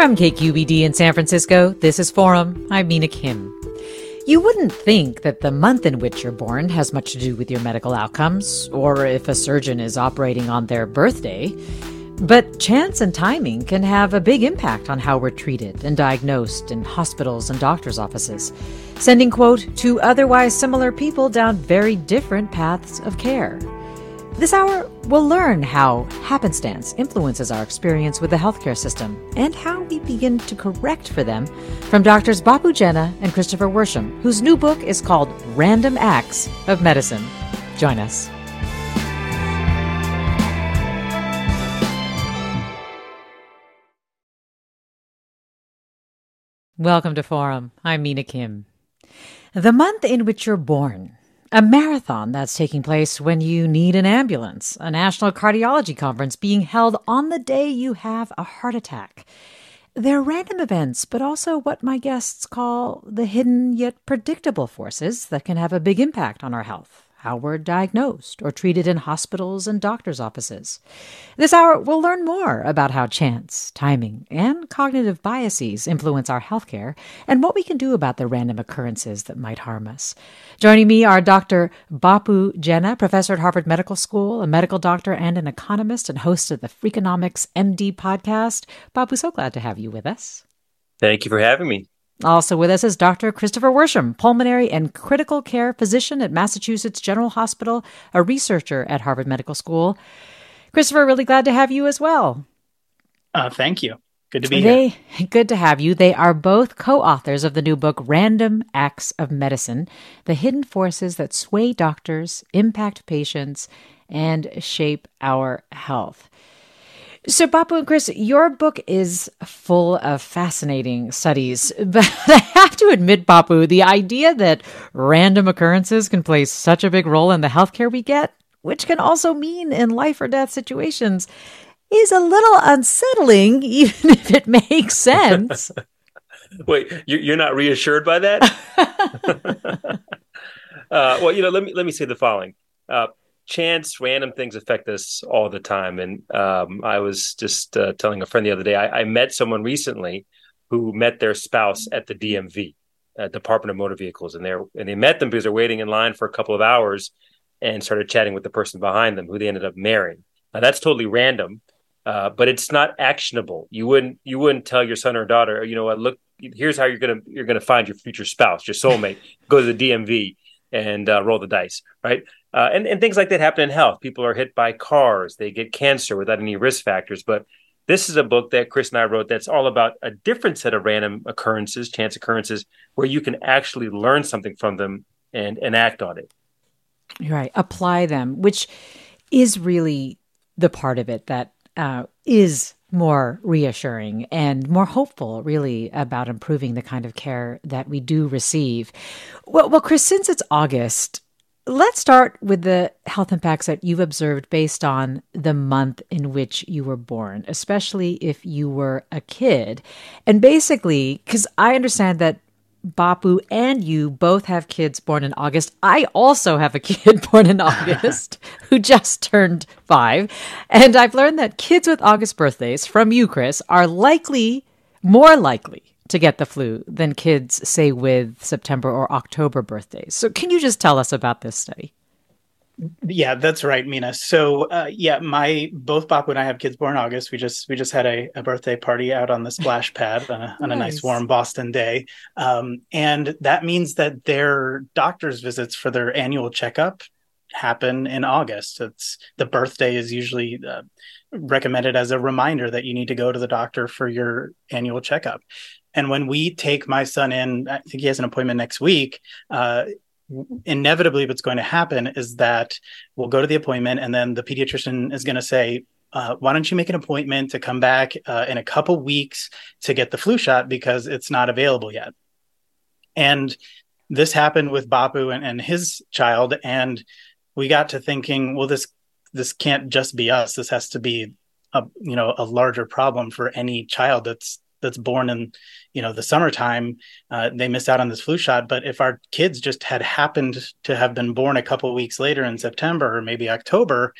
From KQED in San Francisco, this is Forum. I'm Mina Kim. You wouldn't think that the month in which you're born has much to do with your medical outcomes, or if a surgeon is operating on their birthday. But chance and timing can have a big impact on how we're treated and diagnosed in hospitals and doctors' offices, sending, quote, two otherwise similar people down very different paths of care. This hour, we'll learn how happenstance influences our experience with the healthcare system and how we begin to correct for them from doctors Bapu Jena and Christopher Worsham, whose new book is called Random Acts of Medicine. Join us. Welcome to Forum. I'm Mina Kim. The month in which you're born a marathon that's taking place when you need an ambulance, a national cardiology conference being held on the day you have a heart attack. They're random events, but also what my guests call the hidden yet predictable forces that can have a big impact on our health how we're diagnosed or treated in hospitals and doctors' offices. This hour, we'll learn more about how chance, timing, and cognitive biases influence our healthcare and what we can do about the random occurrences that might harm us. Joining me are Dr. Bapu Jena, professor at Harvard Medical School, a medical doctor and an economist, and host of the Freakonomics MD podcast. Bapu, so glad to have you with us. Thank you for having me. Also with us is Dr. Christopher Worsham, pulmonary and critical care physician at Massachusetts General Hospital, a researcher at Harvard Medical School. Christopher, really glad to have you as well. Uh, thank you. Good to be they, here. Good to have you. They are both co authors of the new book, Random Acts of Medicine The Hidden Forces That Sway Doctors, Impact Patients, and Shape Our Health. So, Bapu and Chris, your book is full of fascinating studies, but I have to admit, Bapu, the idea that random occurrences can play such a big role in the healthcare we get, which can also mean in life or death situations, is a little unsettling, even if it makes sense. Wait, you're not reassured by that? uh, well, you know, let me let me say the following. Uh, chance, random things affect us all the time. And um, I was just uh, telling a friend the other day, I, I, met someone recently who met their spouse at the DMV, uh, Department of Motor Vehicles, and they and they met them because they're waiting in line for a couple of hours, and started chatting with the person behind them, who they ended up marrying. Now that's totally random, uh, but it's not actionable. You wouldn't you wouldn't tell your son or daughter, you know what, look, here's how you're gonna you're gonna find your future spouse, your soulmate. Go to the DMV and uh, roll the dice, right? Uh, and, and things like that happen in health. People are hit by cars, they get cancer without any risk factors. But this is a book that Chris and I wrote that's all about a different set of random occurrences, chance occurrences, where you can actually learn something from them and, and act on it. Right. Apply them, which is really the part of it that uh, is more reassuring and more hopeful, really, about improving the kind of care that we do receive. Well, well, Chris, since it's August, let's start with the health impacts that you've observed based on the month in which you were born, especially if you were a kid. And basically, because I understand that Bapu and you both have kids born in August. I also have a kid born in August who just turned five. And I've learned that kids with August birthdays, from you, Chris, are likely, more likely to get the flu than kids, say, with September or October birthdays. So, can you just tell us about this study? Yeah, that's right, Mina. So, uh, yeah, my both Bapu and I have kids born in August. We just we just had a, a birthday party out on the splash pad on, a, on nice. a nice warm Boston day, um, and that means that their doctor's visits for their annual checkup happen in August. It's the birthday is usually uh, recommended as a reminder that you need to go to the doctor for your annual checkup. And when we take my son in, I think he has an appointment next week. Uh, inevitably what's going to happen is that we'll go to the appointment and then the pediatrician is going to say uh, why don't you make an appointment to come back uh, in a couple weeks to get the flu shot because it's not available yet and this happened with bapu and, and his child and we got to thinking well this this can't just be us this has to be a you know a larger problem for any child that's that's born in you know the summertime uh, they miss out on this flu shot. But if our kids just had happened to have been born a couple weeks later in september or maybe october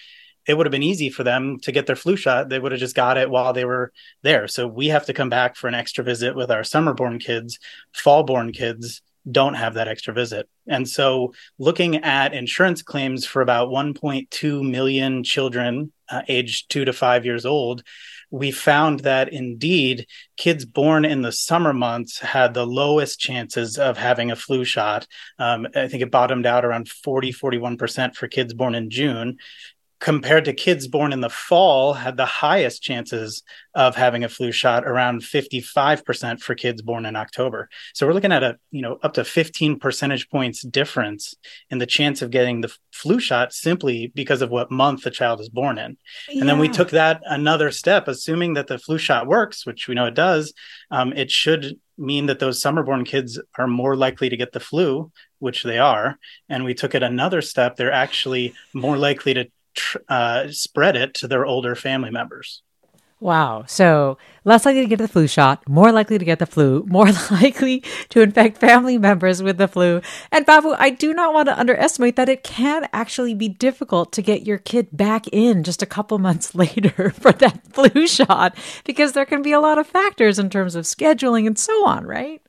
it would have been easy for them to get their flu shot. They would have just got it while they were there. So we have to come back for an extra visit with our summer born kids. Fall born kids don't have that extra visit. And so, looking at insurance claims for about 1.2 million children uh, aged two to five years old, we found that indeed kids born in the summer months had the lowest chances of having a flu shot. Um, I think it bottomed out around 40, 41% for kids born in June compared to kids born in the fall had the highest chances of having a flu shot around 55% for kids born in october. So we're looking at a you know up to 15 percentage points difference in the chance of getting the flu shot simply because of what month the child is born in. Yeah. and then we took that another step assuming that the flu shot works which we know it does um, it should mean that those summer born kids are more likely to get the flu which they are. And we took it another step. They're actually more likely to uh, spread it to their older family members. Wow. So less likely to get the flu shot, more likely to get the flu, more likely to infect family members with the flu. And Bapu, I do not want to underestimate that it can actually be difficult to get your kid back in just a couple months later for that flu shot because there can be a lot of factors in terms of scheduling and so on, right?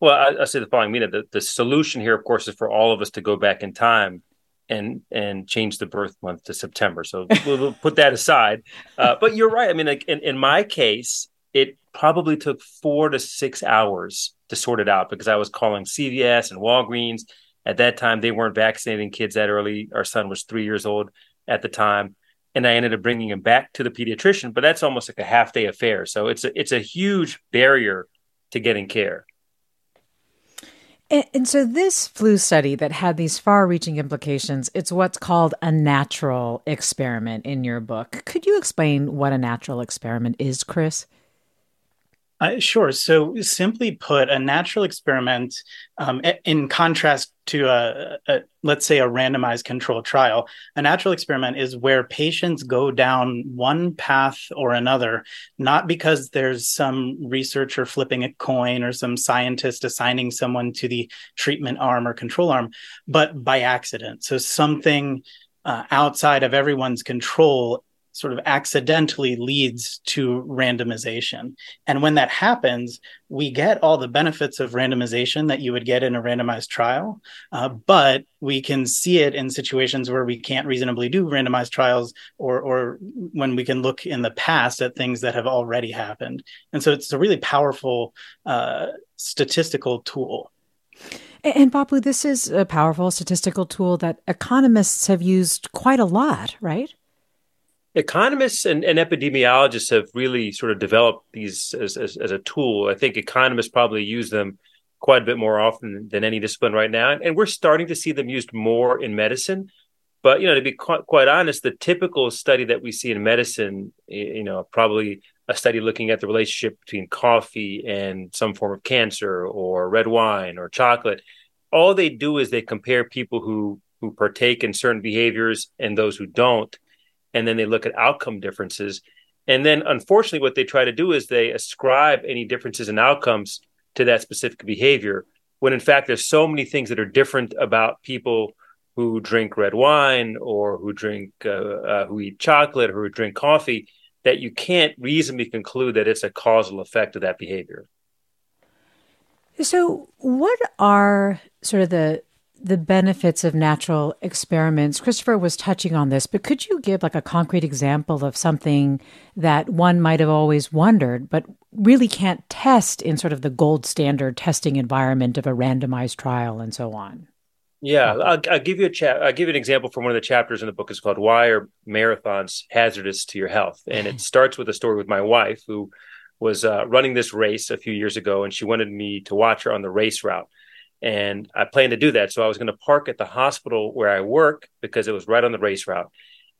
Well, I, I say the following, Mina. The, the solution here, of course, is for all of us to go back in time and and change the birth month to September. So we'll, we'll put that aside. Uh, but you're right. I mean, like in, in my case, it probably took four to six hours to sort it out because I was calling CVS and Walgreens. At that time, they weren't vaccinating kids that early. Our son was three years old at the time, and I ended up bringing him back to the pediatrician. But that's almost like a half day affair. So it's a it's a huge barrier to getting care. And, and, so this flu study that had these far-reaching implications, it's what's called a natural experiment in your book. Could you explain what a natural experiment is, Chris? Uh, sure. So, simply put, a natural experiment, um, in contrast to a, a, let's say, a randomized controlled trial, a natural experiment is where patients go down one path or another, not because there's some researcher flipping a coin or some scientist assigning someone to the treatment arm or control arm, but by accident. So, something uh, outside of everyone's control sort of accidentally leads to randomization. And when that happens, we get all the benefits of randomization that you would get in a randomized trial, uh, but we can see it in situations where we can't reasonably do randomized trials or, or when we can look in the past at things that have already happened. And so it's a really powerful uh, statistical tool. And Bapu, this is a powerful statistical tool that economists have used quite a lot, right? Economists and, and, epidemiologists have really sort of developed these as, as, as, a tool. I think economists probably use them quite a bit more often than any discipline right now. And, we're starting to see them used more in medicine. But, you know, to be quite, quite honest, the typical study that we see in medicine, you know, probably a study looking at the relationship between coffee and some form of cancer or red wine or chocolate. All they do is they compare people who who partake in certain behaviors and those who don't, and then they look at outcome differences. And then, unfortunately, what they try to do is they ascribe any differences in outcomes to that specific behavior, when in fact, there's so many things that are different about people who drink red wine or who drink uh, uh, who eat chocolate or who drink coffee that you can't reasonably conclude that it's a causal effect of that behavior. So, what are sort of the the benefits of natural experiments? Christopher was touching on this, but could you give like a concrete example of something that one might have always wondered, but really can't test in sort of the gold standard testing environment of a randomized trial and so on? Yeah, I'll, I'll give you a chat. I'll give you an example from one of the chapters in the book. It's called "Why Are Marathons Hazardous to Your Health?" and it starts with a story with my wife who was uh, running this race a few years ago, and she wanted me to watch her on the race route. And I planned to do that, so I was going to park at the hospital where I work because it was right on the race route,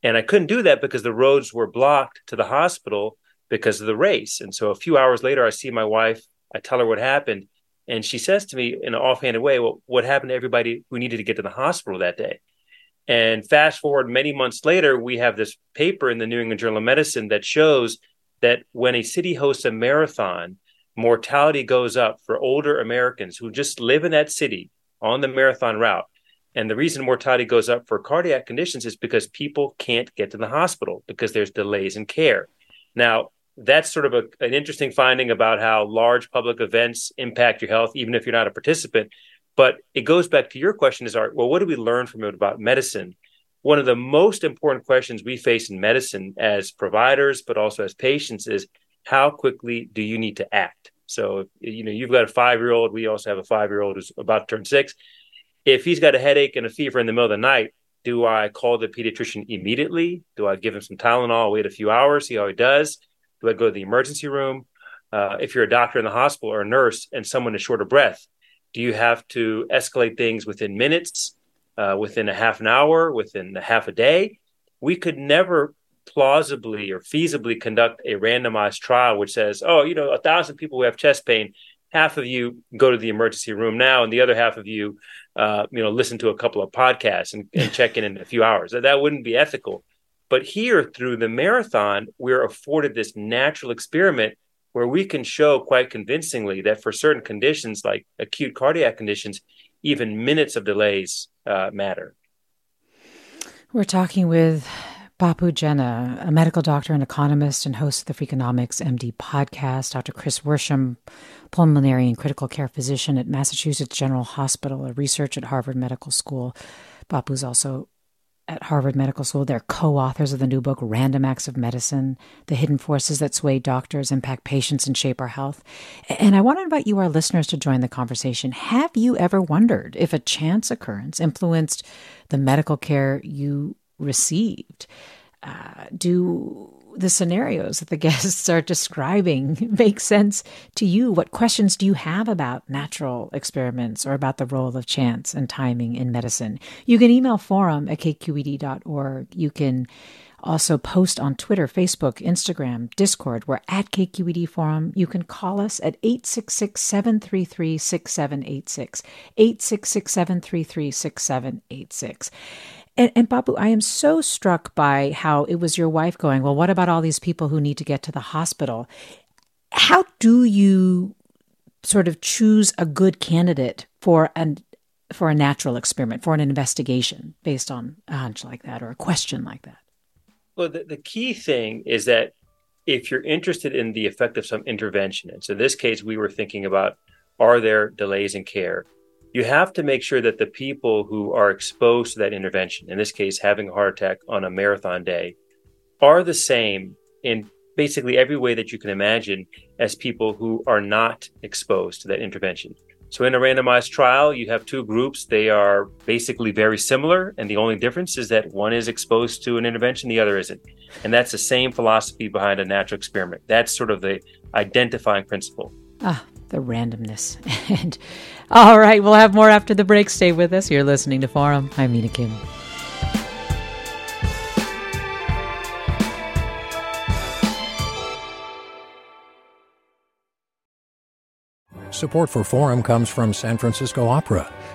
and I couldn't do that because the roads were blocked to the hospital because of the race. And so a few hours later, I see my wife. I tell her what happened and she says to me in an offhanded way, Well, what happened to everybody who needed to get to the hospital that day? And fast forward many months later, we have this paper in the New England Journal of Medicine that shows that when a city hosts a marathon, mortality goes up for older Americans who just live in that city on the marathon route. And the reason mortality goes up for cardiac conditions is because people can't get to the hospital because there's delays in care. Now, that's sort of a, an interesting finding about how large public events impact your health, even if you're not a participant. But it goes back to your question is, well, what do we learn from it about medicine? One of the most important questions we face in medicine as providers, but also as patients is how quickly do you need to act? So, you know, you've got a five year old. We also have a five year old who's about to turn six. If he's got a headache and a fever in the middle of the night, do I call the pediatrician immediately? Do I give him some Tylenol, wait a few hours, see how he does? Do I go to the emergency room? Uh, if you're a doctor in the hospital or a nurse and someone is short of breath, do you have to escalate things within minutes, uh, within a half an hour, within a half a day? We could never plausibly or feasibly conduct a randomized trial which says, oh, you know, a thousand people who have chest pain, half of you go to the emergency room now, and the other half of you, uh, you know, listen to a couple of podcasts and, and check in in a few hours. That, that wouldn't be ethical. But here, through the marathon, we're afforded this natural experiment where we can show quite convincingly that for certain conditions, like acute cardiac conditions, even minutes of delays uh, matter. We're talking with Bapu Jena, a medical doctor and economist and host of the Freakonomics MD podcast, Dr. Chris Worsham, pulmonary and critical care physician at Massachusetts General Hospital, a research at Harvard Medical School. Bapu's also at Harvard Medical School. They're co authors of the new book, Random Acts of Medicine The Hidden Forces That Sway Doctors, Impact Patients, and Shape Our Health. And I want to invite you, our listeners, to join the conversation. Have you ever wondered if a chance occurrence influenced the medical care you received? Uh, do the scenarios that the guests are describing make sense to you? What questions do you have about natural experiments or about the role of chance and timing in medicine? You can email forum at kqed.org. You can also post on Twitter, Facebook, Instagram, Discord. We're at KQED Forum. You can call us at 866 733 6786. 866 733 6786. And, and Bapu, I am so struck by how it was your wife going, Well, what about all these people who need to get to the hospital? How do you sort of choose a good candidate for an for a natural experiment, for an investigation based on a hunch like that or a question like that? Well, the, the key thing is that if you're interested in the effect of some intervention, and so in this case, we were thinking about are there delays in care? You have to make sure that the people who are exposed to that intervention, in this case, having a heart attack on a marathon day, are the same in basically every way that you can imagine as people who are not exposed to that intervention. So, in a randomized trial, you have two groups. They are basically very similar, and the only difference is that one is exposed to an intervention, the other isn't. And that's the same philosophy behind a natural experiment. That's sort of the identifying principle. Ah, the randomness. and all right, we'll have more after the break. Stay with us. You're listening to Forum. I'm Mina Kim. Support for Forum comes from San Francisco Opera.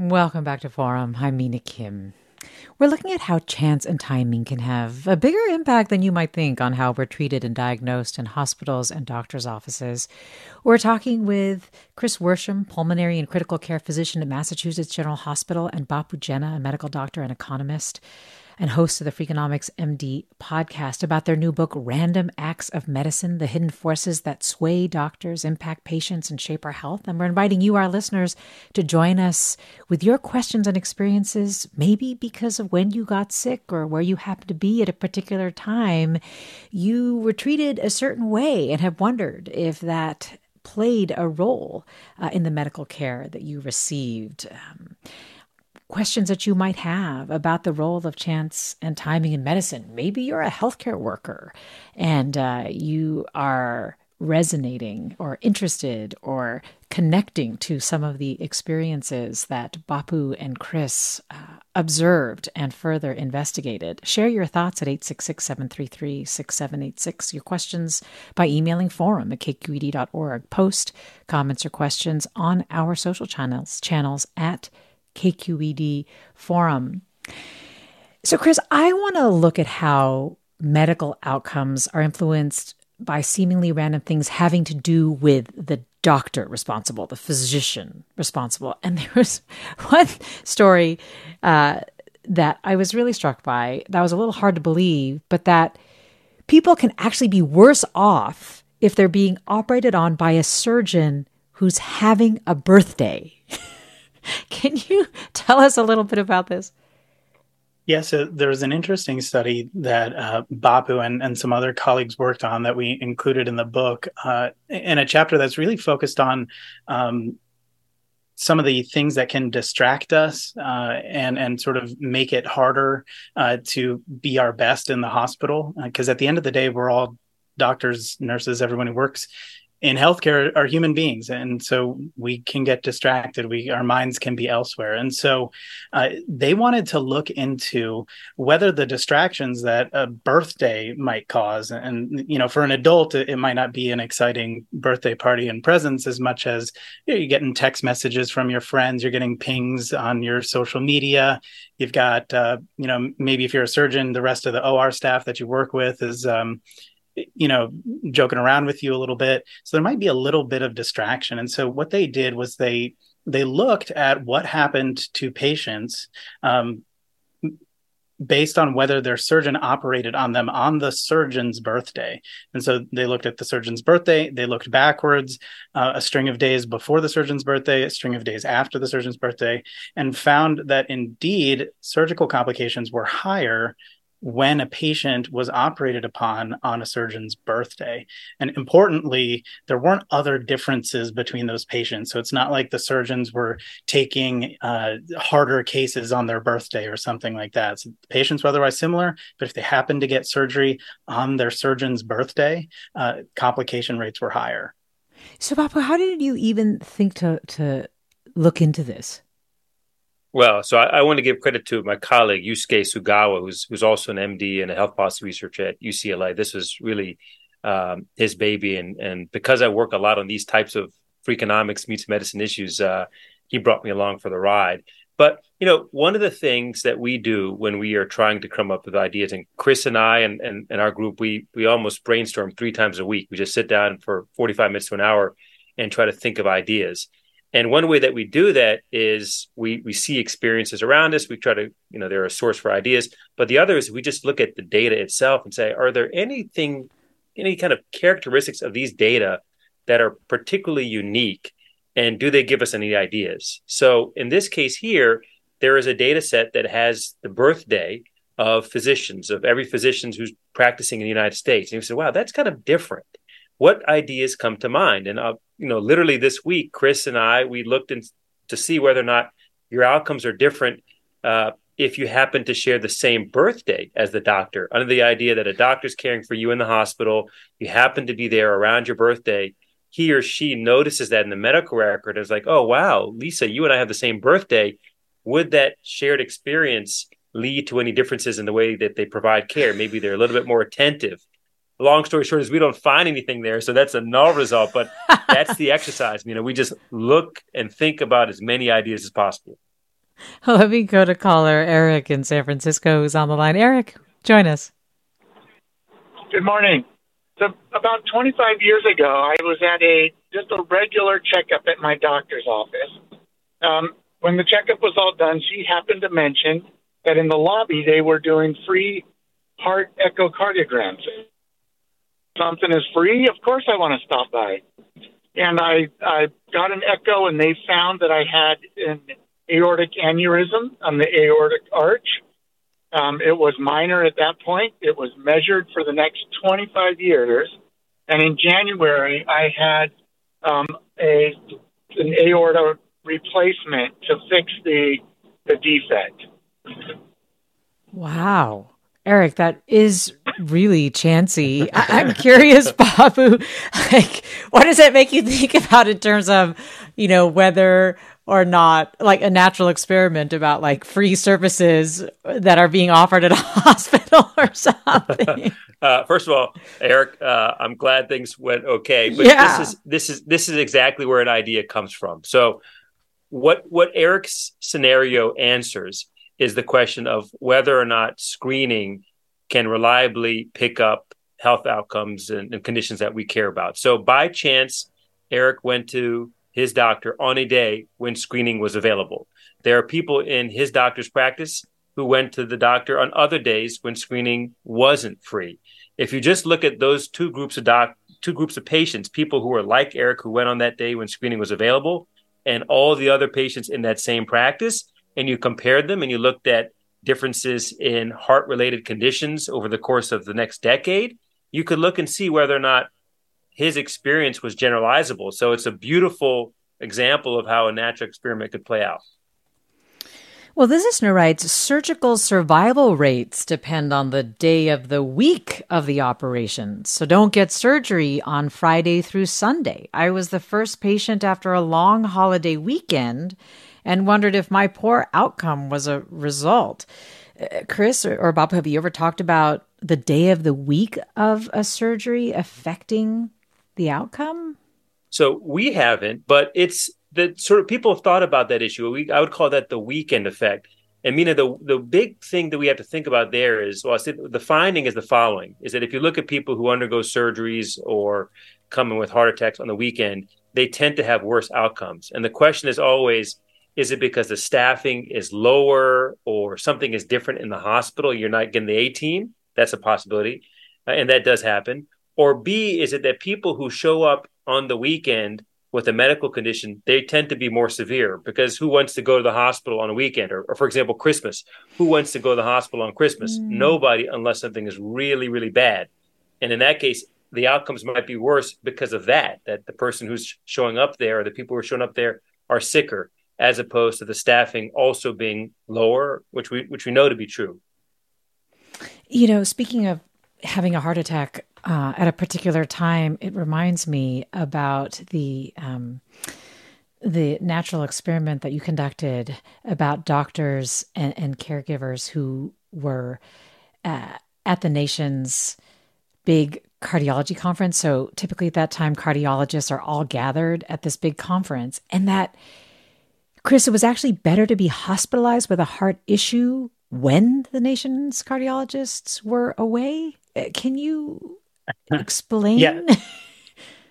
Welcome back to Forum. I'm Mina Kim. We're looking at how chance and timing can have a bigger impact than you might think on how we're treated and diagnosed in hospitals and doctors' offices. We're talking with Chris Worsham, pulmonary and critical care physician at Massachusetts General Hospital, and Bapu Jena, a medical doctor and economist and host of the Freakonomics MD podcast about their new book, Random Acts of Medicine The Hidden Forces That Sway Doctors, Impact Patients, and Shape Our Health. And we're inviting you, our listeners, to join us with your questions and experiences, maybe because of when you got sick or where you happened to be at a particular time. You were treated a certain way and have wondered if that played a role uh, in the medical care that you received. Um, questions that you might have about the role of chance and timing in medicine. Maybe you're a healthcare worker and uh, you are resonating or interested or connecting to some of the experiences that Bapu and Chris uh, observed and further investigated. Share your thoughts at 866 733 6786. Your questions by emailing forum at kqed.org. Post comments or questions on our social channels, channels at KQED forum. So, Chris, I want to look at how medical outcomes are influenced by seemingly random things having to do with the doctor responsible, the physician responsible. And there was one story uh, that I was really struck by that was a little hard to believe, but that people can actually be worse off if they're being operated on by a surgeon who's having a birthday. Can you tell us a little bit about this? Yeah, so there was an interesting study that uh, Bapu and, and some other colleagues worked on that we included in the book uh, in a chapter that's really focused on um, some of the things that can distract us uh, and and sort of make it harder uh, to be our best in the hospital. Because at the end of the day, we're all doctors, nurses, everyone who works in healthcare are human beings and so we can get distracted. We our minds can be elsewhere. And so uh, they wanted to look into whether the distractions that a birthday might cause and you know for an adult it, it might not be an exciting birthday party and presents as much as you know, you're getting text messages from your friends you're getting pings on your social media. You've got uh, you know maybe if you're a surgeon the rest of the or staff that you work with is um, you know joking around with you a little bit so there might be a little bit of distraction and so what they did was they they looked at what happened to patients um, based on whether their surgeon operated on them on the surgeon's birthday. And so they looked at the surgeon's birthday, they looked backwards uh, a string of days before the surgeon's birthday, a string of days after the surgeon's birthday, and found that indeed surgical complications were higher when a patient was operated upon on a surgeon's birthday. And importantly, there weren't other differences between those patients. So it's not like the surgeons were taking uh, harder cases on their birthday or something like that. So the patients were otherwise similar, but if they happened to get surgery on their surgeon's birthday, uh, complication rates were higher. So, Bapu, how did you even think to to look into this? Well, so I, I, want to give credit to my colleague Yusuke Tsugawa, who's who's also an MD and a health policy researcher at UCLA. This was really um, his baby, and and because I work a lot on these types of Freakonomics meets medicine issues, uh, he brought me along for the ride. But you know, one of the things that we do when we are trying to come up with ideas, and Chris and I and, and, and our group, we we almost brainstorm three times a week. We just sit down for forty five minutes to an hour and try to think of ideas. And one way that we do that is we we see experiences around us. We try to, you know, they're a source for ideas. But the other is we just look at the data itself and say, are there anything, any kind of characteristics of these data that are particularly unique? And do they give us any ideas? So in this case here, there is a data set that has the birthday of physicians, of every physician who's practicing in the United States. And you say, wow, that's kind of different. What ideas come to mind? And, uh, you know, literally this week, Chris and I, we looked in, to see whether or not your outcomes are different uh, if you happen to share the same birthday as the doctor, under the idea that a doctor's caring for you in the hospital, you happen to be there around your birthday. He or she notices that in the medical record is like, oh, wow, Lisa, you and I have the same birthday. Would that shared experience lead to any differences in the way that they provide care. Maybe they're a little bit more attentive. Long story short is we don't find anything there, so that's a null result. But that's the exercise. You know, we just look and think about as many ideas as possible. Let me go to caller Eric in San Francisco, who's on the line. Eric, join us. Good morning. So about 25 years ago, I was at a just a regular checkup at my doctor's office. Um, when the checkup was all done, she happened to mention that in the lobby they were doing free heart echocardiograms. Something is free, of course I want to stop by. And I I got an echo and they found that I had an aortic aneurysm on the aortic arch. Um, it was minor at that point. It was measured for the next 25 years. And in January, I had um, a an aorta replacement to fix the the defect. Wow. Eric, that is really chancy. I- am curious, Bapu, like, what does that make you think about in terms of, you know, whether or not like a natural experiment about like free services that are being offered at a hospital or something? Uh, first of all, Eric, uh, I'm glad things went okay, but yeah. this is this is this is exactly where an idea comes from. So, what what Eric's scenario answers is the question of whether or not screening can reliably pick up health outcomes and, and, conditions that we care about. So, by chance, Eric went to his doctor on a day when screening was available. There are people in his doctor's practice who went to the doctor on other days when screening wasn't free. If you just look at those two groups of doc, two groups of patients, people who are like Eric who went on that day when screening was available, and all the other patients in that same practice, and you compared them and you looked at differences in heart related conditions over the course of the next decade, you could look and see whether or not his experience was generalizable. So it's a beautiful example of how a natural experiment could play out. Well, this listener writes surgical survival rates depend on the day of the week of the operation. So don't get surgery on Friday through Sunday. I was the first patient after a long holiday weekend and wondered if my poor outcome was a result. Uh, Chris or, Bob, have you ever talked about the day of the week of a surgery affecting the outcome? So we haven't, but it's the sort of people have thought about that issue. We, I would call that the weekend effect. And Mina, the the big thing that we have to think about there is, well, I said the finding is the following: is that if you look at people who undergo surgeries or come in with heart attacks on the weekend, they tend to have worse outcomes. And the question is always, is it because the staffing is lower or something is different in the hospital? You're not getting the A team. That's a possibility. Uh, and that does happen. Or B, is it that people who show up on the weekend with a medical condition, they tend to be more severe because who wants to go to the hospital on a weekend? Or, or for example, Christmas. Who wants to go to the hospital on Christmas? Mm. Nobody, unless something is really, really bad. And in that case, the outcomes might be worse because of that, that the person who's showing up there or the people who are showing up there are sicker as opposed to the staffing also being lower, which we which we know to be true. You know, speaking of having a heart attack uh, at a particular time, it reminds me about the um, the natural experiment that you conducted about doctors and, and caregivers who were uh, at the nation's big cardiology conference. So typically at that time, cardiologists are all gathered at this big conference, and that Chris, it was actually better to be hospitalized with a heart issue when the nation's cardiologists were away. Uh, can you explain? yeah.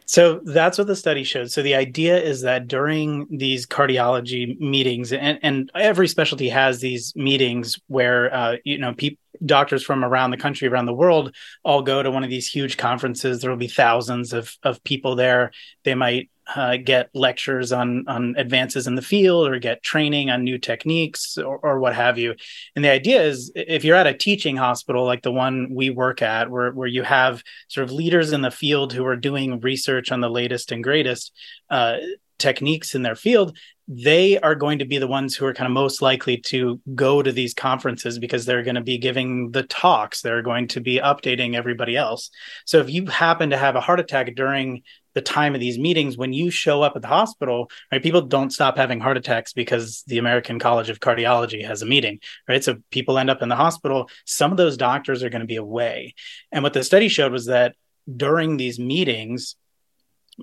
So that's what the study showed. So the idea is that during these cardiology meetings, and, and every specialty has these meetings where uh, you know people doctors from around the country, around the world, all go to one of these huge conferences. There will be thousands of of people there. They might uh, get lectures on on advances in the field or get training on new techniques or, or, what have you. And the idea is if you're at a teaching hospital like the one we work at, where where you have sort of leaders in the field who are doing research on the latest and greatest uh, techniques in their field, they are going to be the ones who are kind of most likely to go to these conferences because they're going to be giving the talks. They're going to be updating everybody else. So if you happen to have a heart attack during the time of these meetings when you show up at the hospital right people don't stop having heart attacks because the american college of cardiology has a meeting right? So people end up in the hospital. Some of those doctors are going to be away. And what the study showed was that during these meetings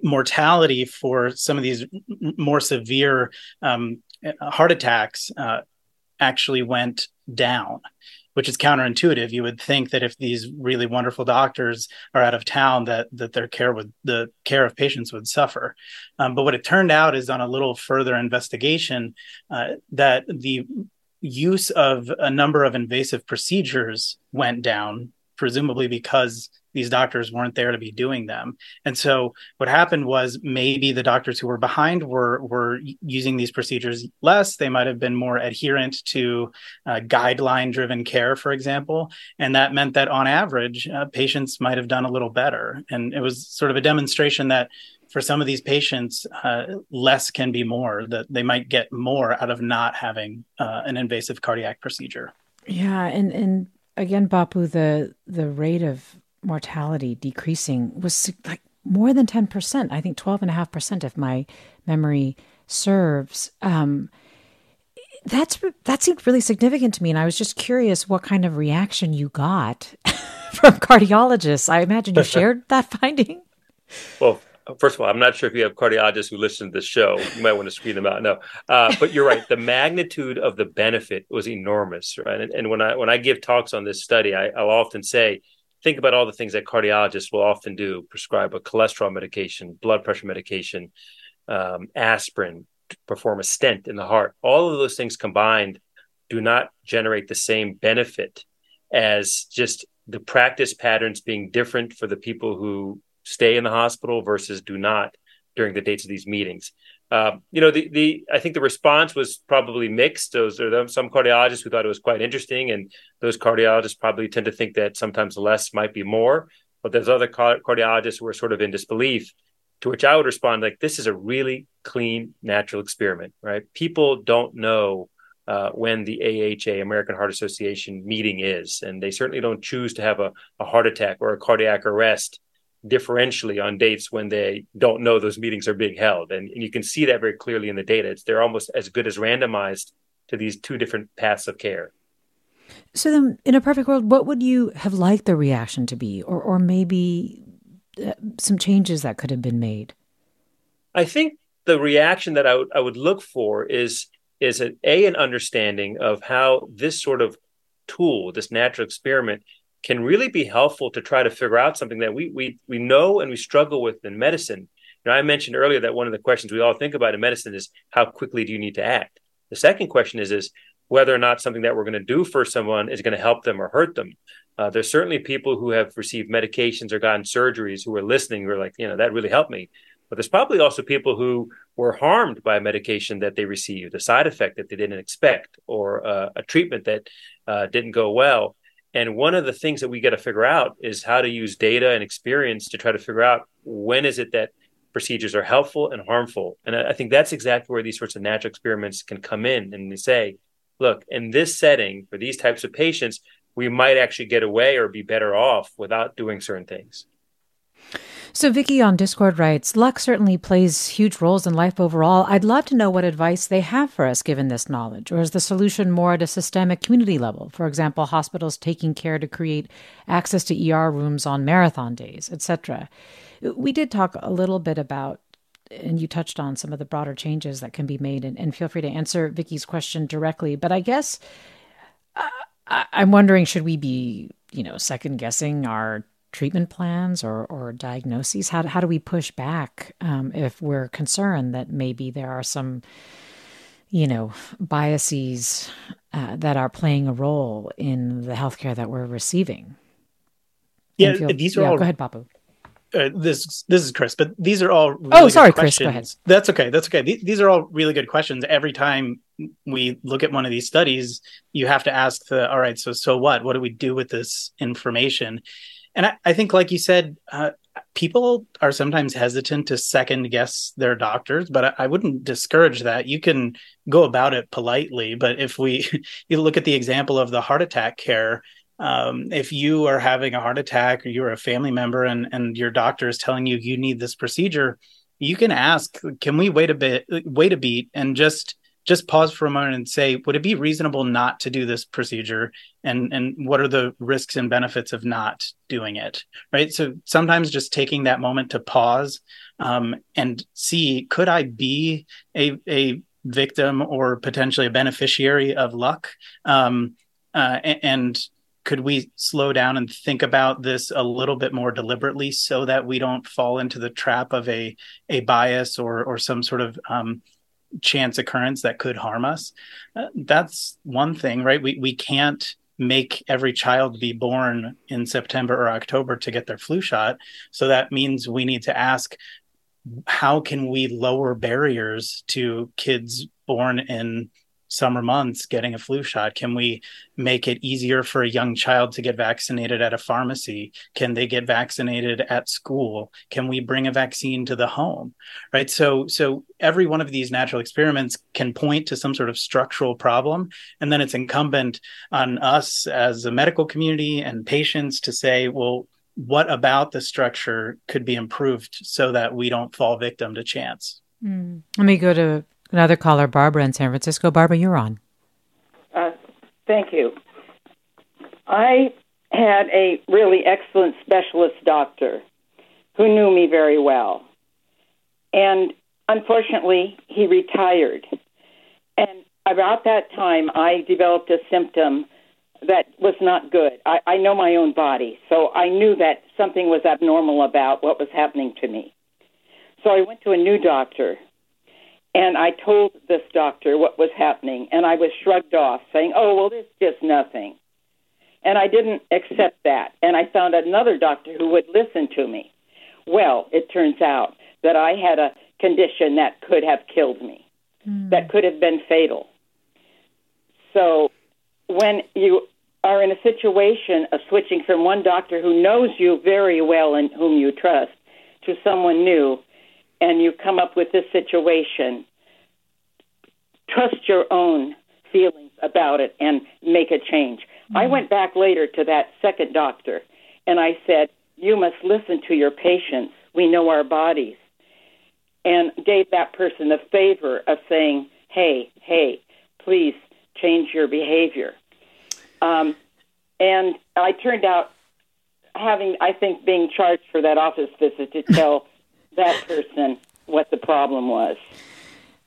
mortality for some of these more severe um, heart attacks uh, actually went down which is counterintuitive. You would think that if these really wonderful doctors are out of town, that that their care would the care of patients would suffer. Um, but what it turned out is on a little further investigation uh, that the use of a number of invasive procedures went down, presumably because these doctors weren't there to be doing them. And so what happened was maybe the doctors who were behind were were using these procedures less. They might have been more adherent to uh, guideline driven care, for example, and that meant that on average, uh, patients might have done a little better. And it was sort of a demonstration that for some of these patients, uh, less can be more. That they might get more out of not having uh, an invasive cardiac procedure. Yeah, and and again, Bapu, the the rate of mortality decreasing was like more than 10%, I think 12.5%, if my memory serves. Um, that's that seemed really significant to me, and I was just curious what kind of reaction you got from cardiologists. I imagine you shared that finding. Well, first of all, I'm not sure if you have cardiologists who listen to the show. You might want to screen them out. No, uh, but you're right. The magnitude of the benefit was enormous, right? And, and when I when I give talks on this study, I, I'll often say think about all the things that cardiologists will often do prescribe a cholesterol medication, blood pressure medication, um, aspirin, perform a stent in the heart. All of those things combined do not generate the same benefit as just the practice patterns being different for the people who stay in the hospital versus do not during the dates of these meetings. Uh, you know, the the I think the response was probably mixed. Those are some cardiologists who thought it was quite interesting, and those cardiologists probably tend to think that sometimes less might be more. But there's other cardiologists who are sort of in disbelief. To which I would respond like, "This is a really clean, natural experiment, right? People don't know uh, when the AHA, American Heart Association meeting is, and they certainly don't choose to have a, a heart attack or a cardiac arrest differentially on dates when they don't know those meetings are being held. And, and you can see that very clearly in the data. It's, they're almost as good as randomized to these two different paths of care. So then, in a perfect world, what would you have liked the reaction to be, or or maybe uh, some changes that could have been made? I think the reaction that I would would look for is is an a an understanding of how this sort of tool, this natural experiment, can really be helpful to try to figure out something that we we we know and we struggle with in medicine. You know, I mentioned earlier that one of the questions we all think about in medicine is how quickly do you need to act. The second question is is whether or not something that we're going to do for someone is going to help them or hurt them. Uh, there's certainly people who have received medications or gotten surgeries who are listening who are like, you know, that really helped me. But there's probably also people who were harmed by a medication that they received, a side effect that they didn't expect, or uh, a treatment that uh, didn't go well. And one of the things that we got to figure out is how to use data and experience to try to figure out when is it that procedures are helpful and harmful. And I think that's exactly where these sorts of natural experiments can come in and say, look, in this setting for these types of patients, we might actually get away or be better off without doing certain things. So, Vicky on Discord writes Luck certainly plays huge roles in life overall. I'd love to know what advice they have for us given this knowledge. Or is the solution more at a systemic community level? For example, hospitals taking care to create access to ER rooms on marathon days, etc. We did talk a little bit about and you touched on some of the broader changes that can be made and, and feel free to answer vicky's question directly but i guess uh, i'm wondering should we be you know second guessing our treatment plans or, or diagnoses? How, how do we push back um, if we're concerned that maybe there are some, you know, biases uh, that are playing a role in the healthcare that we're receiving? Yeah, feel, these are yeah, all. Go ahead, Bapu. Uh, this this is Chris, but these are all. Really oh, sorry, Chris. Go ahead. That's okay. That's okay. These, these are all really good questions. Every time we look at one of these studies, you have to ask the. All right, so so what? What do we do with this information? And I, I think, like you said, uh, people are sometimes hesitant to second guess their doctors, but I, I, wouldn't discourage that. You can go about it politely, but if we you look at the example of the heart attack care, um, if you are having a heart attack or you're a family member and and your doctor is telling you you need this procedure, you can ask, can we wait a bit, wait a beat, and just just pause for a moment and say, would it be reasonable not to do this procedure? And and what are the risks and benefits of not doing it? Right. So sometimes just taking that moment to pause um, and see, could I be a a victim or potentially a beneficiary of luck? Um, uh, and could we slow down and think about this a little bit more deliberately so that we don't fall into the trap of a a bias or or some sort of um, chance occurrence that could harm us uh, that's one thing right? We we can't make every child be born in September or October to get their flu shot. So that means we need to ask how can we lower barriers to kids born in summer months getting a flu shot? Can we make it easier for a young child to get vaccinated at a pharmacy? Can they get vaccinated at school? Can we bring a vaccine to the home? Right. So so every one of these natural experiments can point to some sort of structural problem. And then it's incumbent on us as a medical community and patients to say, well, what about the structure could be improved so that we don't fall victim to chance? Mm. Let me go to Another caller, Barbara in San Francisco. Barbara, you're on. Uh, thank you. I had a really excellent specialist doctor who knew me very well. And unfortunately, he retired. And about that time, I developed a symptom that was not good. I, I know my own body, so I knew that something was abnormal about what was happening to me. So I went to a new doctor and I told this doctor what was happening, and I was shrugged off, saying, Oh, well, this is just nothing. And I didn't accept that. And I found another doctor who would listen to me. Well, it turns out that I had a condition that could have killed me, mm. that could have been fatal. So when you are in a situation of switching from one doctor who knows you very well and whom you trust to someone new, and you come up with this situation, trust your own feelings about it and make a change. Mm-hmm. I went back later to that second doctor and I said, You must listen to your patients. We know our bodies. And gave that person the favor of saying, Hey, hey, please change your behavior. Um, and I turned out having, I think, being charged for that office visit to tell that person what the problem was,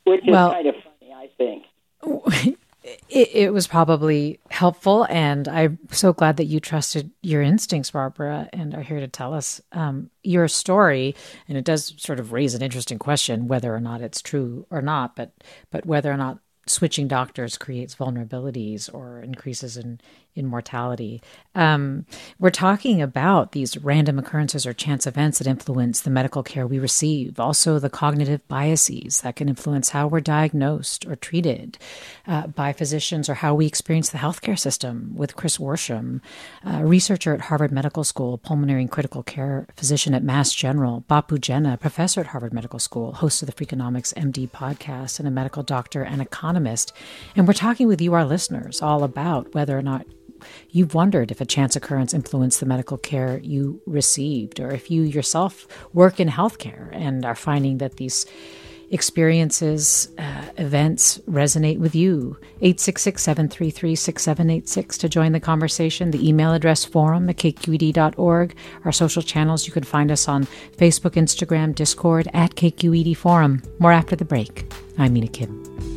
which is well, kind of funny, I think. It, it, was probably helpful, and I'm so glad that you trusted your instincts, Barbara, and are here to tell us um, your story. And it does sort of raise an interesting question whether or not it's true or not, but but whether or not switching doctors creates vulnerabilities or increases in, in mortality. Um, we're talking about these random occurrences or chance events that influence the medical care we receive, also the cognitive biases that can influence how we're diagnosed or treated uh, by physicians or how we experience the healthcare system. With Chris Worsham, a researcher at Harvard Medical School, pulmonary and critical care physician at Mass General, Bapu Jena, professor at Harvard Medical School, host of the Freakonomics MD podcast, and a medical doctor and economist. And we're talking with you, our listeners, all about whether or not you've wondered if a chance occurrence influenced the medical care you received, or if you yourself work in healthcare and are finding that these experiences, uh, events resonate with you. 866 733 6786 to join the conversation. The email address forum at kqed.org. Our social channels, you can find us on Facebook, Instagram, Discord at KQED Forum. More after the break. I'm Mina Kim.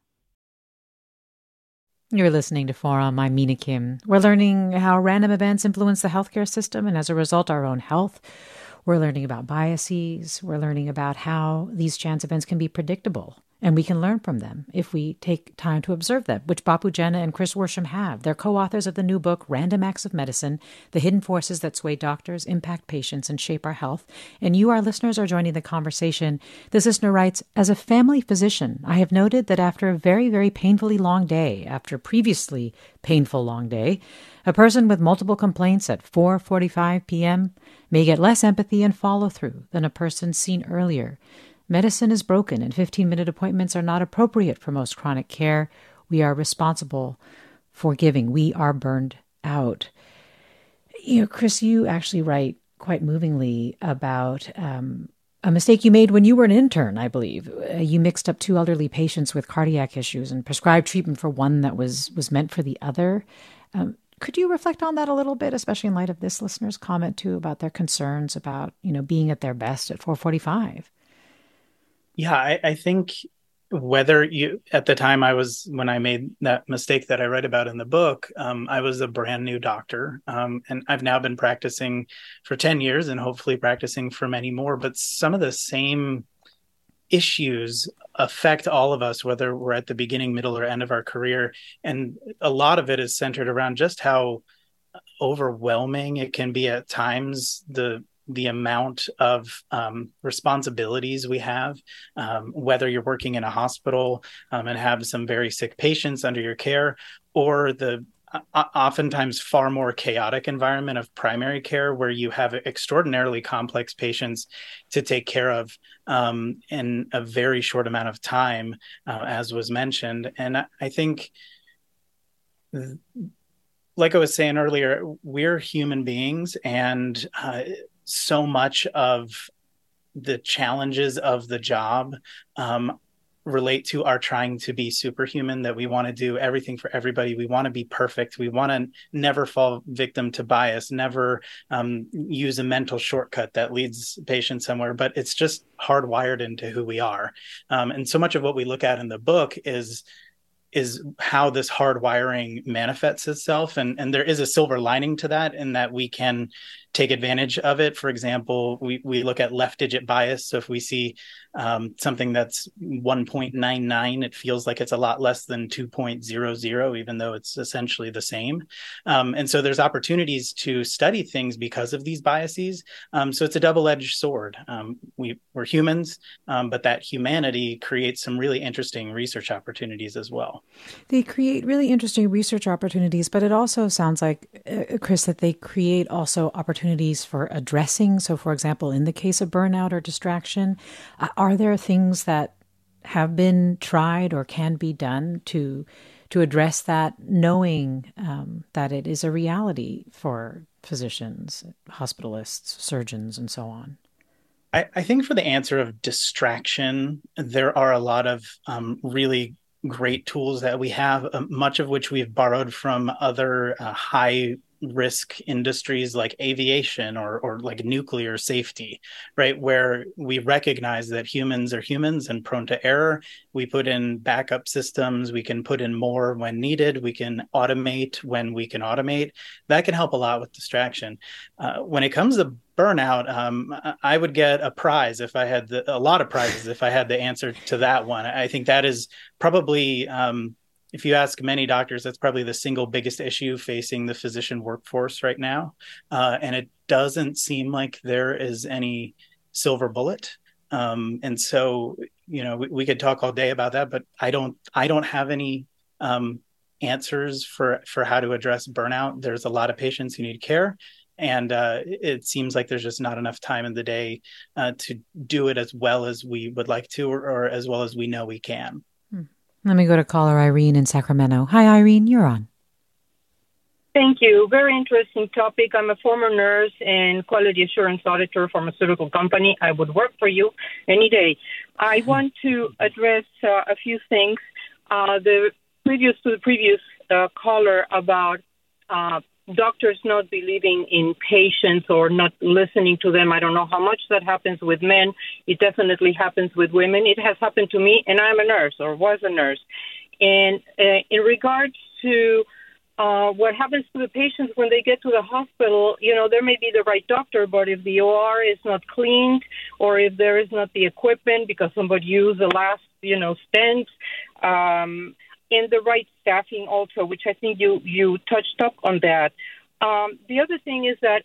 You're listening to Forum. I'm Mina Kim. We're learning how random events influence the healthcare system and, as a result, our own health. We're learning about biases. We're learning about how these chance events can be predictable and we can learn from them if we take time to observe them, which Bapu Jena and Chris Worsham have. They're co authors of the new book, Random Acts of Medicine The Hidden Forces That Sway Doctors, Impact Patients, and Shape Our Health. And you, our listeners, are joining the conversation. This listener writes As a family physician, I have noted that after a very, very painfully long day, after previously painful long day, a person with multiple complaints at 4:45 p.m. may get less empathy and follow through than a person seen earlier. Medicine is broken, and 15 minute appointments are not appropriate for most chronic care. We are responsible for giving. We are burned out. You know, Chris, you actually write quite movingly about um, a mistake you made when you were an intern, I believe. Uh, you mixed up two elderly patients with cardiac issues and prescribed treatment for one that was was meant for the other. Um, could you reflect on that a little bit, especially in light of this listener's comment too about their concerns about you know being at their best at 445? Yeah, I, I think whether you at the time I was when I made that mistake that I write about in the book, um, I was a brand new doctor, um, and I've now been practicing for ten years and hopefully practicing for many more. But some of the same issues affect all of us, whether we're at the beginning, middle, or end of our career, and a lot of it is centered around just how overwhelming it can be at times the the amount of um, responsibilities we have, um, whether you're working in a hospital um, and have some very sick patients under your care, or the uh, oftentimes far more chaotic environment of primary care where you have extraordinarily complex patients to take care of um, in a very short amount of time, uh, as was mentioned. And I think. like I was saying earlier, we're human beings, and uh, so much of the challenges of the job um, relate to our trying to be superhuman that we want to do everything for everybody. We want to be perfect. We want to never fall victim to bias never um, use a mental shortcut that leads patients somewhere but it's just hardwired into who we are. Um, and so much of what we look at in the book is is how this hardwiring manifests itself and and there is a silver lining to that in that we can take advantage of it. For example, we, we look at left digit bias. So if we see um, something that's 1.99, it feels like it's a lot less than 2.00, even though it's essentially the same. Um, and so there's opportunities to study things because of these biases. Um, so it's a double edged sword. Um, we, we're humans, um, but that humanity creates some really interesting research opportunities as well. They create really interesting research opportunities, but it also sounds like, uh, Chris, that they create also opportunities opportunities for addressing? So, for example, in the case of burnout or distraction, uh, are there things that have been tried or can be done to to address that, knowing um, that it is a reality for physicians, hospitalists, surgeons, and so on? I, I think for the answer of distraction, there are a lot of um, really great tools that we have, uh, much of which we've borrowed from other uh, high risk industries like aviation or, or like nuclear safety, right? Where we recognize that humans are humans and prone to error. We put in backup systems. We can put in more when needed. We can automate when we can automate. That can help a lot with distraction. Uh, when it comes to burnout, um, I would get a prize if I had the, a lot of prizes if I had the answer to that one. I think that is probably um, if you ask many doctors, that's probably the single biggest issue facing the physician workforce right now. Uh, and it doesn't seem like there is any silver bullet. Um, and so, you know, we, we, could talk all day about that, but I don't, I don't have any um, answers for for how to address burnout. There's a lot of patients who need care, and uh, it seems like there's just not enough time in the day uh, to do it as well as we would like to, or, or as well as we know we can. Let me go to caller Irene in Sacramento. Hi, Irene, you're on. Thank you. Very interesting topic. I'm a former nurse and quality assurance auditor, pharmaceutical company. I would work for you any day. I hmm. want to address uh, a few things. Uh, the previous to the previous uh, caller about uh, doctors not believing in patients or not listening to them. I don't know how much that happens with men. It definitely happens with women. It has happened to me, and I'm a nurse or was a nurse. And uh, in regards to uh, what happens to the patients when they get to the hospital, you know, there may be the right doctor, but if the OR is not cleaned or if there is not the equipment because somebody used the last, you know, stent, um, and the right staffing also, which I think you you touched up on that. Um, the other thing is that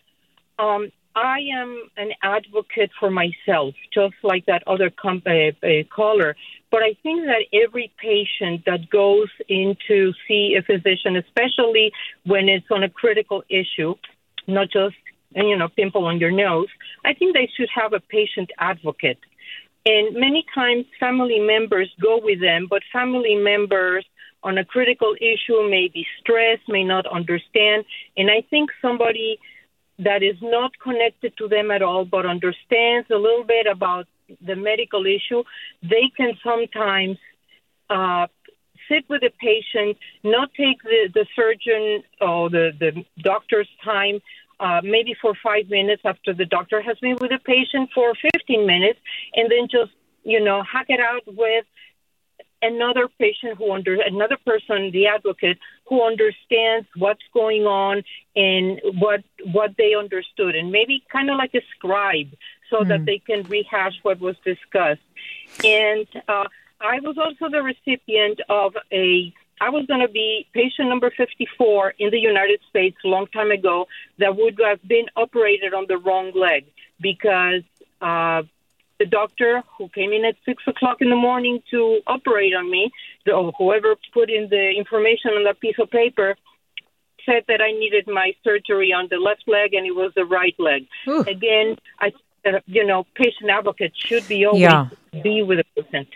um, I am an advocate for myself, just like that other uh, uh, caller. But I think that every patient that goes in to see a physician, especially when it's on a critical issue, not just you know pimple on your nose, I think they should have a patient advocate. And many times family members go with them, but family members on a critical issue may be stressed, may not understand. And I think somebody that is not connected to them at all, but understands a little bit about the medical issue, they can sometimes uh, sit with the patient, not take the, the surgeon or the, the doctor's time, uh, maybe for five minutes after the doctor has been with the patient for 15 minutes, and then just, you know, hack it out with another patient who under another person, the advocate, who understands what's going on and what what they understood, and maybe kind of like a scribe, so mm. that they can rehash what was discussed. And uh, I was also the recipient of a. I was going to be patient number 54 in the United States a long time ago that would have been operated on the wrong leg because uh, the doctor who came in at six o'clock in the morning to operate on me, or whoever put in the information on that piece of paper, said that I needed my surgery on the left leg and it was the right leg. Ooh. Again, I, uh, you know, patient advocate should be always yeah. be with a patient.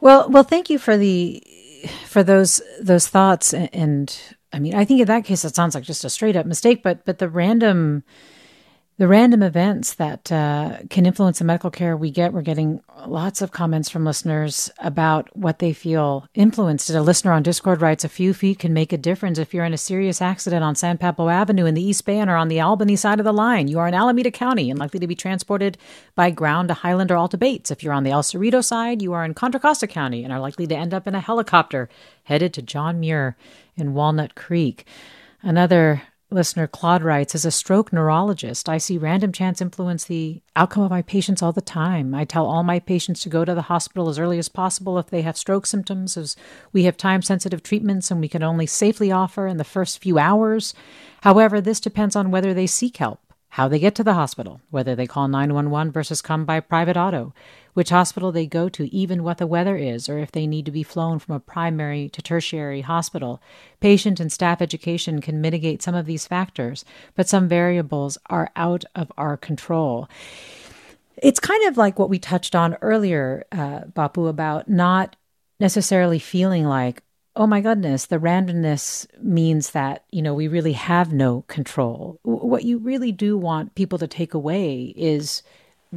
Well, well, thank you for the for those those thoughts and, and I mean, I think in that case it sounds like just a straight up mistake, but but the random the random events that uh, can influence the medical care we get. We're getting lots of comments from listeners about what they feel influenced. A listener on Discord writes, "A few feet can make a difference. If you're in a serious accident on San Pablo Avenue in the East Bay are on the Albany side of the line, you are in Alameda County and likely to be transported by ground to Highland or Alta Bates. If you're on the El Cerrito side, you are in Contra Costa County and are likely to end up in a helicopter headed to John Muir in Walnut Creek." Another Listener Claude writes As a stroke neurologist, I see random chance influence the outcome of my patients all the time. I tell all my patients to go to the hospital as early as possible if they have stroke symptoms, as we have time sensitive treatments and we can only safely offer in the first few hours. However, this depends on whether they seek help, how they get to the hospital, whether they call 911 versus come by private auto which hospital they go to, even what the weather is, or if they need to be flown from a primary to tertiary hospital. Patient and staff education can mitigate some of these factors, but some variables are out of our control. It's kind of like what we touched on earlier, uh, Bapu, about not necessarily feeling like, oh my goodness, the randomness means that, you know, we really have no control. What you really do want people to take away is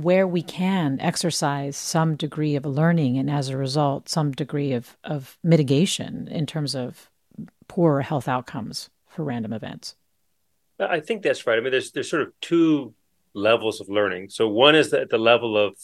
where we can exercise some degree of learning and as a result some degree of, of mitigation in terms of poor health outcomes for random events. I think that's right. I mean there's there's sort of two levels of learning. So one is at the level of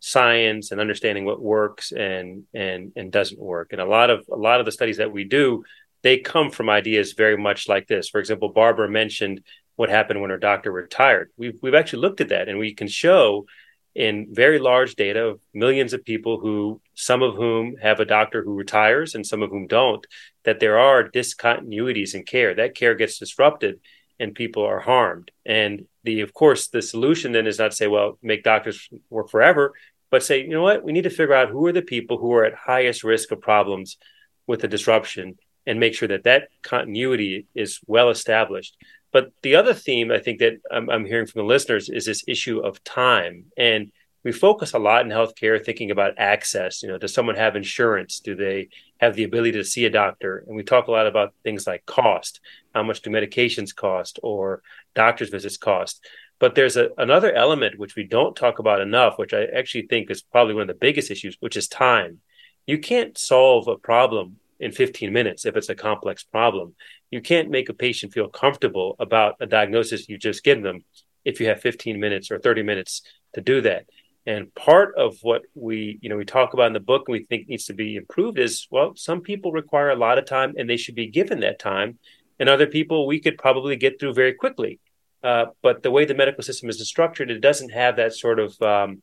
science and understanding what works and and and doesn't work. And a lot of a lot of the studies that we do they come from ideas very much like this. For example barbara mentioned what happened when her doctor retired. We've we've actually looked at that, and we can show in very large data of millions of people who some of whom have a doctor who retires and some of whom don't that there are discontinuities in care. That care gets disrupted and people are harmed. And the of course the solution then is not to say well make doctors work forever but say you know what? We need to figure out who are the people who are at highest risk of problems with the disruption and make sure that that continuity is well established but the other theme I think that I'm, I'm, hearing from the listeners is this issue of time. And we focus a lot in healthcare thinking about access. You know, does someone have insurance? Do they have the ability to see a doctor? And we talk a lot about things like cost. How much do medications cost or doctor's visits cost? But there's a, another element which we don't talk about enough, which I actually think is probably one of the biggest issues, which is time. You can't solve a problem in 15 minutes if it's a complex problem you can't make a patient feel comfortable about a diagnosis you just given them if you have 15 minutes or 30 minutes to do that. And part of what we you know we talk about in the book and we think needs to be improved is well some people require a lot of time and they should be given that time. And other people we could probably get through very quickly. Uh, but the way the medical system is structured it doesn't have that sort of um,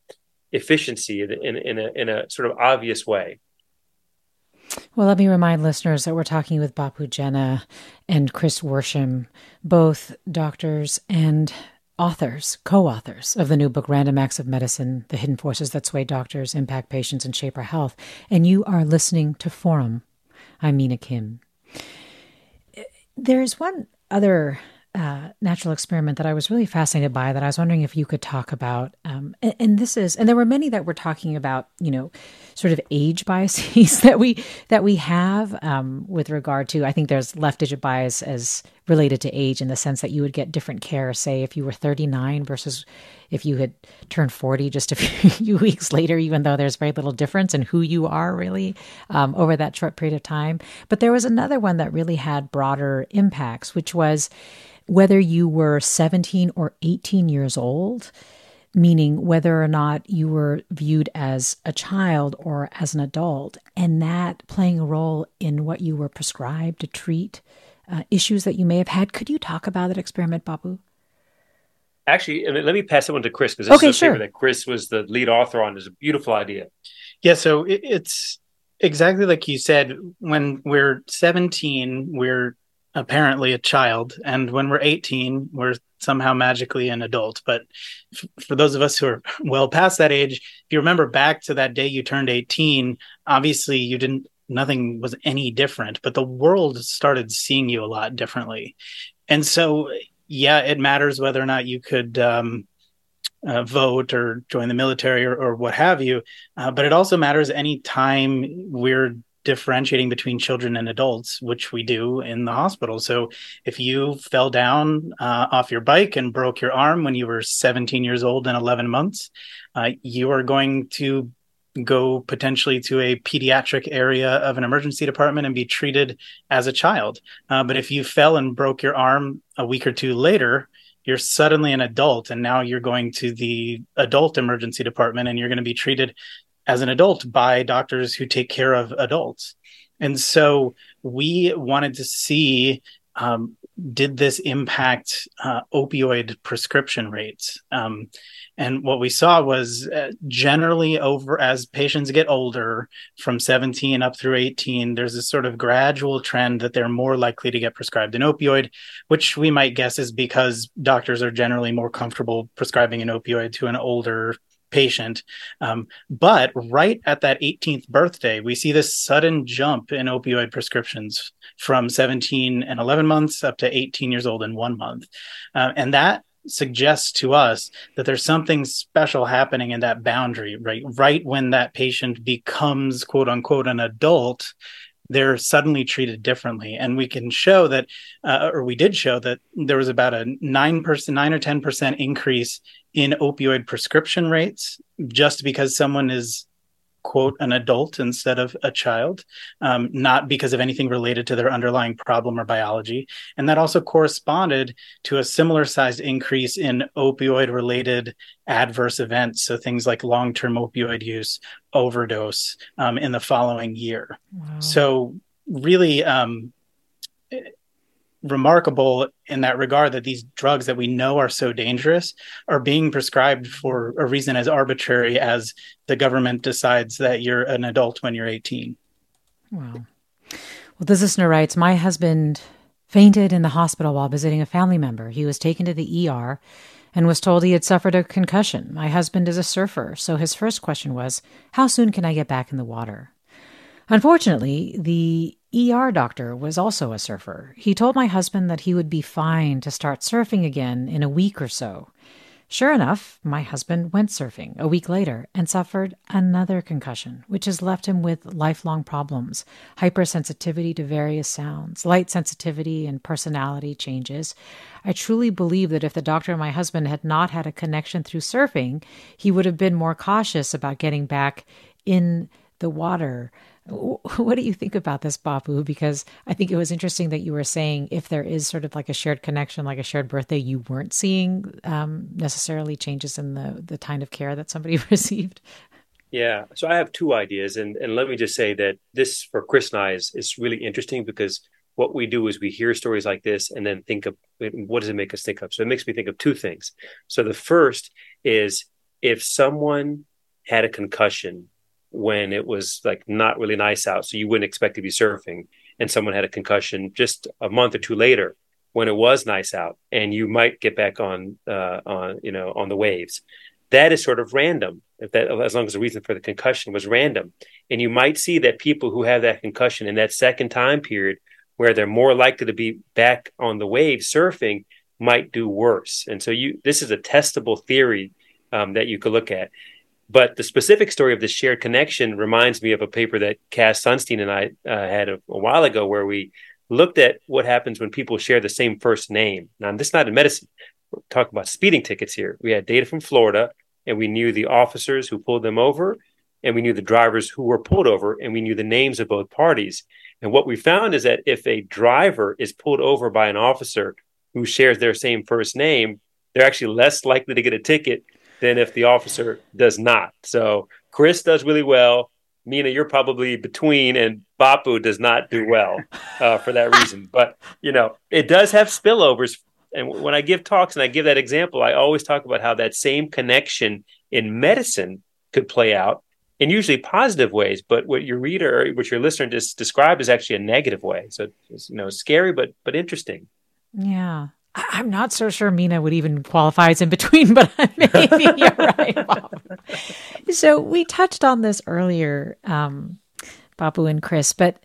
efficiency in, in, in, a, in a sort of obvious way well, let me remind listeners that we're talking with Bapu Jena and Chris Worsham, both doctors and authors, co authors of the new book, Random Acts of Medicine The Hidden Forces That Sway Doctors, Impact Patients, and Shape Our Health. And you are listening to Forum. I'm Mina Kim. There's one other uh, natural experiment that I was really fascinated by that I was wondering if you could talk about. Um, and, and, this is, and there were many that were talking about, you know, sort of age biases that we that we have um, with regard to. I think there's left digit bias as related to age in the sense that you would get different care, say if you were 39 versus if you had turned 40 just a few weeks later, even though there's very little difference in who you are really um, over that short period of time. But there was another one that really had broader impacts, which was whether you were 17 or 18 years old, meaning whether or not you were viewed as a child or as an adult, and that playing a role in what you were prescribed to treat uh, issues that you may have had. Could you talk about that experiment, Bapu? Actually, let me pass it on to Chris because this okay, is a sure. that Chris was the lead author on. It's a beautiful idea. Yeah, so it's exactly like you said. When we're 17, we're apparently a child and when we're 18 we're somehow magically an adult but f- for those of us who are well past that age if you remember back to that day you turned 18 obviously you didn't nothing was any different but the world started seeing you a lot differently and so yeah it matters whether or not you could um, uh, vote or join the military or, or what have you uh, but it also matters any time we're differentiating between children and adults, which we do in the hospital. So if you fell down uh, off your bike and broke your arm when you were 17 years old and 11 months, uh, you are going to go potentially to a pediatric area of an emergency department and be treated as a child. Uh, but if you fell and broke your arm a week or two later, you're suddenly an adult and now you're going to the adult emergency department and you're going to be treated as an adult by doctors who take care of adults. And so we wanted to see um, did this impact uh, opioid prescription rates? Um, and what we saw was uh, generally over as patients get older from 17 up through 18, there's this sort of gradual trend that they're more likely to get prescribed an opioid, which we might guess is because doctors are generally more comfortable prescribing an opioid to an older patient. Um, but right at that 18th birthday, we see this sudden jump in opioid prescriptions from 17 and 11 months up to 18 years old in one month. Uh, and that suggests to us that there's something special happening in that boundary, right? Right when that patient becomes quote unquote an adult, they're suddenly treated differently. And we can show that, uh, or we did show that there was about a nine percent, nine or ten percent increase in opioid prescription rates just because someone is quote an adult instead of a child um, not because of anything related to their underlying problem or biology. And that also corresponded to a similar sized increase in opioid related adverse events. So things like long-term opioid use overdose um, in the following year. Wow. so really um, remarkable in that regard that these drugs that we know are so dangerous are being prescribed for a reason as arbitrary as the government decides that you're an adult when you're 18. Wow. Well, this listener writes My husband fainted in the hospital while visiting a family member. He was taken to the ER and was told he had suffered a concussion. My husband is a surfer, so his first question was, How soon can I get back in the water? Unfortunately, the ER doctor was also a surfer. He told my husband that he would be fine to start surfing again in a week or so. Sure enough, my husband went surfing a week later and suffered another concussion, which has left him with lifelong problems hypersensitivity to various sounds, light sensitivity, and personality changes. I truly believe that if the doctor and my husband had not had a connection through surfing, he would have been more cautious about getting back in the water. What do you think about this, Bapu? Because I think it was interesting that you were saying if there is sort of like a shared connection, like a shared birthday, you weren't seeing um, necessarily changes in the the kind of care that somebody received. Yeah, so I have two ideas, and and let me just say that this for Chris and I is is really interesting because what we do is we hear stories like this and then think of what does it make us think of. So it makes me think of two things. So the first is if someone had a concussion when it was like not really nice out, so you wouldn't expect to be surfing, and someone had a concussion just a month or two later when it was nice out, and you might get back on uh, on you know on the waves. That is sort of random. If that as long as the reason for the concussion was random, and you might see that people who have that concussion in that second time period where they're more likely to be back on the waves surfing might do worse. And so you this is a testable theory um, that you could look at. But the specific story of the shared connection reminds me of a paper that Cass Sunstein and I uh, had a, a, while ago, where we looked at what happens when people share the same first name. Now, this is not in medicine. We're talking about speeding tickets here. We had data from Florida, and we knew the officers who pulled them over, and we knew the drivers who were pulled over, and we knew the names of both parties. And what we found is that if a driver is pulled over by an officer who shares their same first name, they're actually less likely to get a ticket than if the officer does not. So Chris does really well. Mina, you're probably between, and Bapu does not do well uh, for that reason. But you know, it does have spillovers. And when I give talks and I give that example, I always talk about how that same connection in medicine could play out in usually positive ways. But what your reader, or what your listener just described, is actually a negative way. So it's you know scary, but but interesting. Yeah, I'm not so sure Mina would even qualify as in between, but maybe you're right, Bob. So we touched on this earlier, um, Bapu and Chris, but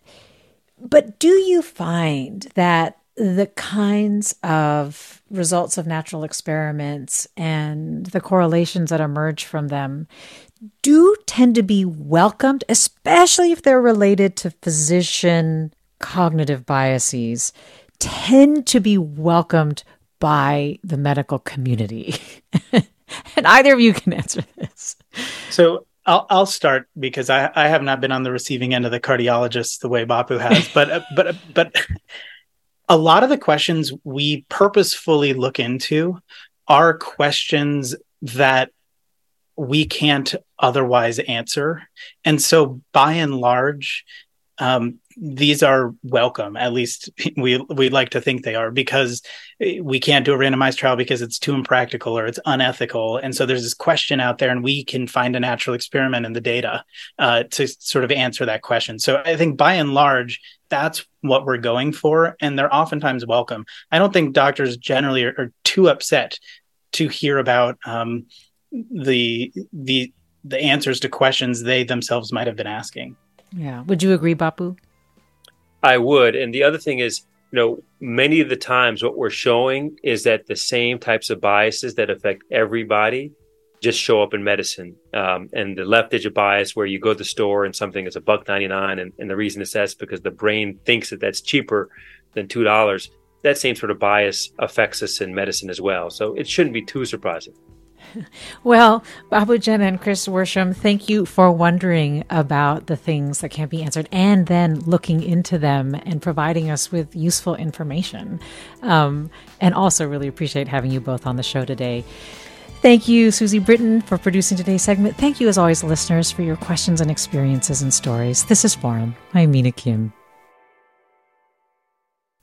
but do you find that the kinds of results of natural experiments and the correlations that emerge from them do tend to be welcomed, especially if they're related to physician cognitive biases tend to be welcomed by the medical community? and either of you can answer this. So I'll I'll start because I, I have not been on the receiving end of the cardiologist the way Bapu has, but but but a lot of the questions we purposefully look into are questions that we can't otherwise answer, and so by and large, um, these are welcome. At least we we like to think they are because we can't do a randomized trial because it's too impractical or it's unethical. And so there's this question out there, and we can find a natural experiment in the data uh, to sort of answer that question. So I think by and large, that's what we're going for, and they're oftentimes welcome. I don't think doctors generally are, are too upset to hear about um, the the the answers to questions they themselves might have been asking. Yeah. Would you agree, Bapu? I would. And the other thing is, you know, many of the times what we're showing is that the same types of biases that affect everybody just show up in medicine. Um, and the left digit bias, where you go to the store and something is a buck ninety nine, and, and the reason is that's because the brain thinks that that's cheaper than two dollars. That same sort of bias affects us in medicine as well. So it shouldn't be too surprising. Well, Bapu Jen and Chris Worsham, thank you for wondering about the things that can't be answered and then looking into them and providing us with useful information. Um, and also, really appreciate having you both on the show today. Thank you, Susie Britton, for producing today's segment. Thank you, as always, listeners, for your questions and experiences and stories. This is Forum. I'm Mina Kim.